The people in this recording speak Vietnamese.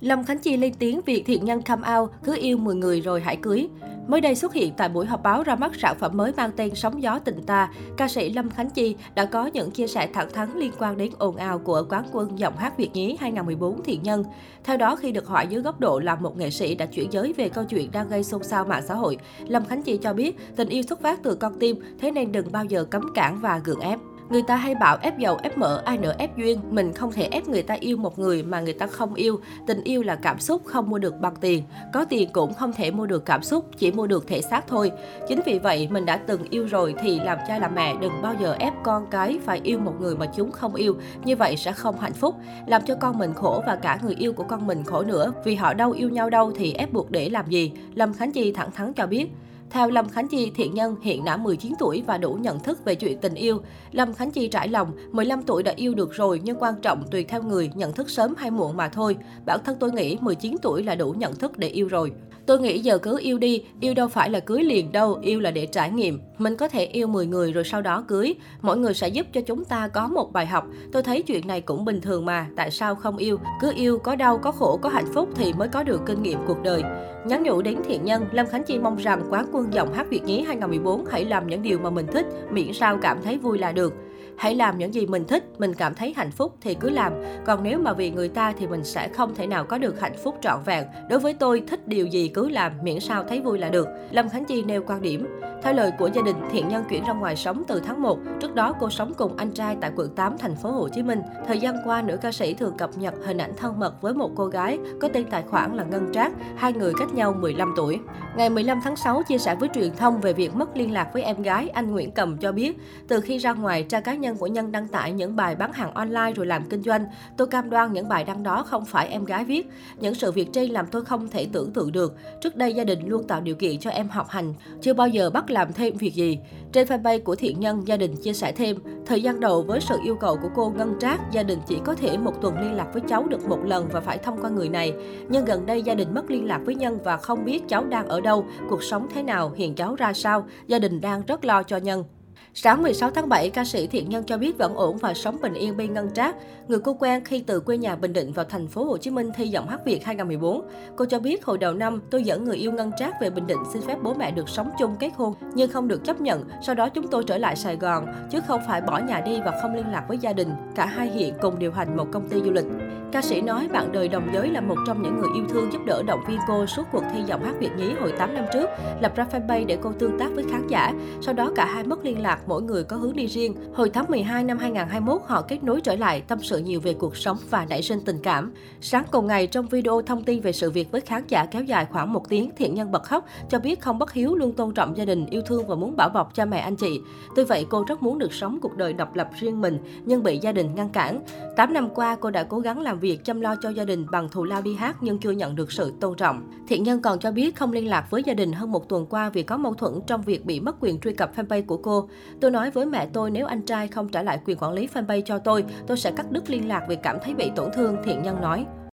Lâm Khánh Chi lên tiếng việc thiện nhân come out, cứ yêu 10 người rồi hãy cưới. Mới đây xuất hiện tại buổi họp báo ra mắt sản phẩm mới mang tên Sóng gió tình ta, ca sĩ Lâm Khánh Chi đã có những chia sẻ thẳng thắn liên quan đến ồn ào của quán quân giọng hát Việt nhí 2014 Thiện Nhân. Theo đó, khi được hỏi dưới góc độ là một nghệ sĩ đã chuyển giới về câu chuyện đang gây xôn xao mạng xã hội, Lâm Khánh Chi cho biết tình yêu xuất phát từ con tim, thế nên đừng bao giờ cấm cản và gượng ép. Người ta hay bảo ép dầu, ép mỡ, ai nỡ ép duyên. Mình không thể ép người ta yêu một người mà người ta không yêu. Tình yêu là cảm xúc không mua được bằng tiền. Có tiền cũng không thể mua được cảm xúc, chỉ mua được thể xác thôi. Chính vì vậy, mình đã từng yêu rồi thì làm cha làm mẹ đừng bao giờ ép con cái phải yêu một người mà chúng không yêu. Như vậy sẽ không hạnh phúc. Làm cho con mình khổ và cả người yêu của con mình khổ nữa. Vì họ đâu yêu nhau đâu thì ép buộc để làm gì. Lâm Khánh Chi thẳng thắn cho biết. Theo Lâm Khánh Chi, thiện nhân hiện đã 19 tuổi và đủ nhận thức về chuyện tình yêu. Lâm Khánh Chi trải lòng, 15 tuổi đã yêu được rồi nhưng quan trọng tùy theo người, nhận thức sớm hay muộn mà thôi. Bản thân tôi nghĩ 19 tuổi là đủ nhận thức để yêu rồi. Tôi nghĩ giờ cứ yêu đi, yêu đâu phải là cưới liền đâu, yêu là để trải nghiệm. Mình có thể yêu 10 người rồi sau đó cưới. Mỗi người sẽ giúp cho chúng ta có một bài học. Tôi thấy chuyện này cũng bình thường mà, tại sao không yêu? Cứ yêu, có đau, có khổ, có hạnh phúc thì mới có được kinh nghiệm cuộc đời. Nhắn nhủ đến thiện nhân, Lâm Khánh Chi mong rằng quán quân giọng hát Việt nhí 2014 hãy làm những điều mà mình thích, miễn sao cảm thấy vui là được. Hãy làm những gì mình thích, mình cảm thấy hạnh phúc thì cứ làm. Còn nếu mà vì người ta thì mình sẽ không thể nào có được hạnh phúc trọn vẹn. Đối với tôi, thích điều gì cứ làm, miễn sao thấy vui là được. Lâm Khánh Chi nêu quan điểm. Theo lời của gia đình, thiện nhân chuyển ra ngoài sống từ tháng 1. Trước đó cô sống cùng anh trai tại quận 8 thành phố Hồ Chí Minh. Thời gian qua, nữ ca sĩ thường cập nhật hình ảnh thân mật với một cô gái có tên tài khoản là Ngân Trác, hai người cách nhau 15 tuổi. Ngày 15 tháng 6 chia sẻ với truyền thông về việc mất liên lạc với em gái, anh Nguyễn Cầm cho biết, từ khi ra ngoài, trang cá nhân của Nhân đăng tải những bài bán hàng online rồi làm kinh doanh. Tôi cam đoan những bài đăng đó không phải em gái viết. Những sự việc trên làm tôi không thể tưởng tượng được. Trước đây gia đình luôn tạo điều kiện cho em học hành, chưa bao giờ bắt làm thêm việc gì. Trên fanpage của thiện nhân, gia đình chia sẻ thêm, thời gian đầu với sự yêu cầu của cô Ngân Trác, gia đình chỉ có thể một tuần liên lạc với cháu được một lần và phải thông qua người này. Nhưng gần đây gia đình mất liên lạc với Nhân và không biết cháu đang ở đâu, cuộc sống thế nào, hiện cháu ra sao. Gia đình đang rất lo cho Nhân. Sáng 16 tháng 7, ca sĩ Thiện Nhân cho biết vẫn ổn và sống bình yên bên Ngân Trác. Người cô quen khi từ quê nhà Bình Định vào thành phố Hồ Chí Minh thi giọng hát Việt 2014. Cô cho biết hồi đầu năm tôi dẫn người yêu Ngân Trác về Bình Định xin phép bố mẹ được sống chung kết hôn nhưng không được chấp nhận. Sau đó chúng tôi trở lại Sài Gòn chứ không phải bỏ nhà đi và không liên lạc với gia đình. Cả hai hiện cùng điều hành một công ty du lịch. Ca sĩ nói bạn đời đồng giới là một trong những người yêu thương giúp đỡ động viên cô suốt cuộc thi giọng hát Việt nhí hồi 8 năm trước, lập ra fanpage để cô tương tác với khán giả. Sau đó cả hai mất liên lạc, mỗi người có hướng đi riêng. Hồi tháng 12 năm 2021, họ kết nối trở lại, tâm sự nhiều về cuộc sống và nảy sinh tình cảm. Sáng cùng ngày, trong video thông tin về sự việc với khán giả kéo dài khoảng một tiếng, thiện nhân bật khóc, cho biết không bất hiếu, luôn tôn trọng gia đình, yêu thương và muốn bảo bọc cha mẹ anh chị. Tuy vậy, cô rất muốn được sống cuộc đời độc lập riêng mình, nhưng bị gia đình ngăn cản. 8 năm qua, cô đã cố gắng làm việc chăm lo cho gia đình bằng thù lao đi hát nhưng chưa nhận được sự tôn trọng. Thiện nhân còn cho biết không liên lạc với gia đình hơn một tuần qua vì có mâu thuẫn trong việc bị mất quyền truy cập fanpage của cô. Tôi nói với mẹ tôi nếu anh trai không trả lại quyền quản lý fanpage cho tôi, tôi sẽ cắt đứt liên lạc vì cảm thấy bị tổn thương, thiện nhân nói.